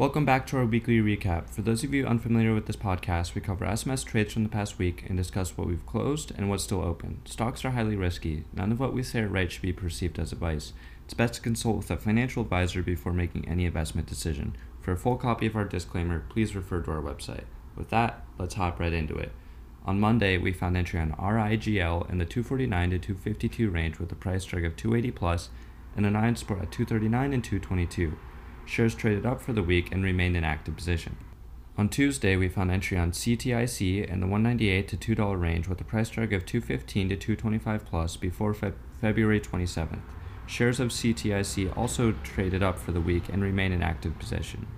Welcome back to our weekly recap. For those of you unfamiliar with this podcast, we cover SMS trades from the past week and discuss what we've closed and what's still open. Stocks are highly risky. None of what we say or write should be perceived as advice. It's best to consult with a financial advisor before making any investment decision. For a full copy of our disclaimer, please refer to our website. With that, let's hop right into it. On Monday, we found entry on RIGL in the 249 to 252 range with a price target of 280 plus and a 9 support at 239 and 222 shares traded up for the week and remained in active position. On Tuesday, we found entry on CTIC in the 198 to $2 range with a price target of 215 to 225 plus before Fe- February 27th. Shares of CTIC also traded up for the week and remain in active position.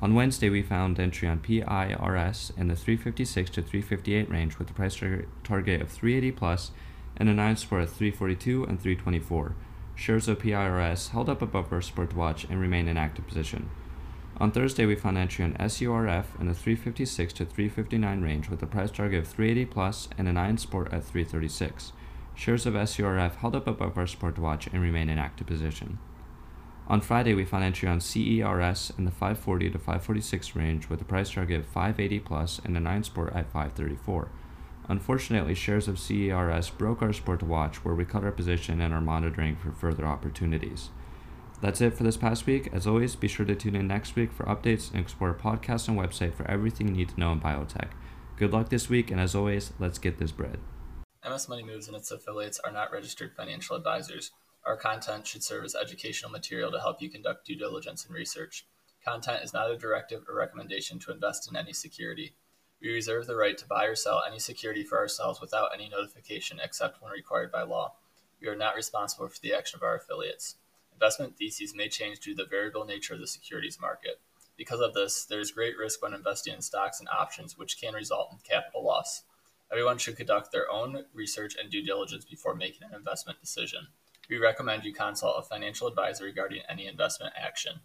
On Wednesday, we found entry on PIRS in the 356 to 358 range with a price target of 380 plus and a 9 support at 342 and 324 shares of PIRS held up above our support watch and remain in active position. On Thursday, we found entry on SURF in the 356 to 359 range with a price target of 380 plus and a 9 support at 336. Shares of SURF held up above our support watch and remain in active position. On Friday, we found entry on CERS in the 540 to 546 range with a price target of 580 plus and a 9 support at 534. Unfortunately, shares of CERS broke our support to watch, where we cut our position and are monitoring for further opportunities. That's it for this past week. As always, be sure to tune in next week for updates and explore our podcast and website for everything you need to know in biotech. Good luck this week, and as always, let's get this bread. MS Money Moves and its affiliates are not registered financial advisors. Our content should serve as educational material to help you conduct due diligence and research. Content is not a directive or recommendation to invest in any security. We reserve the right to buy or sell any security for ourselves without any notification except when required by law. We are not responsible for the action of our affiliates. Investment theses may change due to the variable nature of the securities market. Because of this, there is great risk when investing in stocks and options, which can result in capital loss. Everyone should conduct their own research and due diligence before making an investment decision. We recommend you consult a financial advisor regarding any investment action.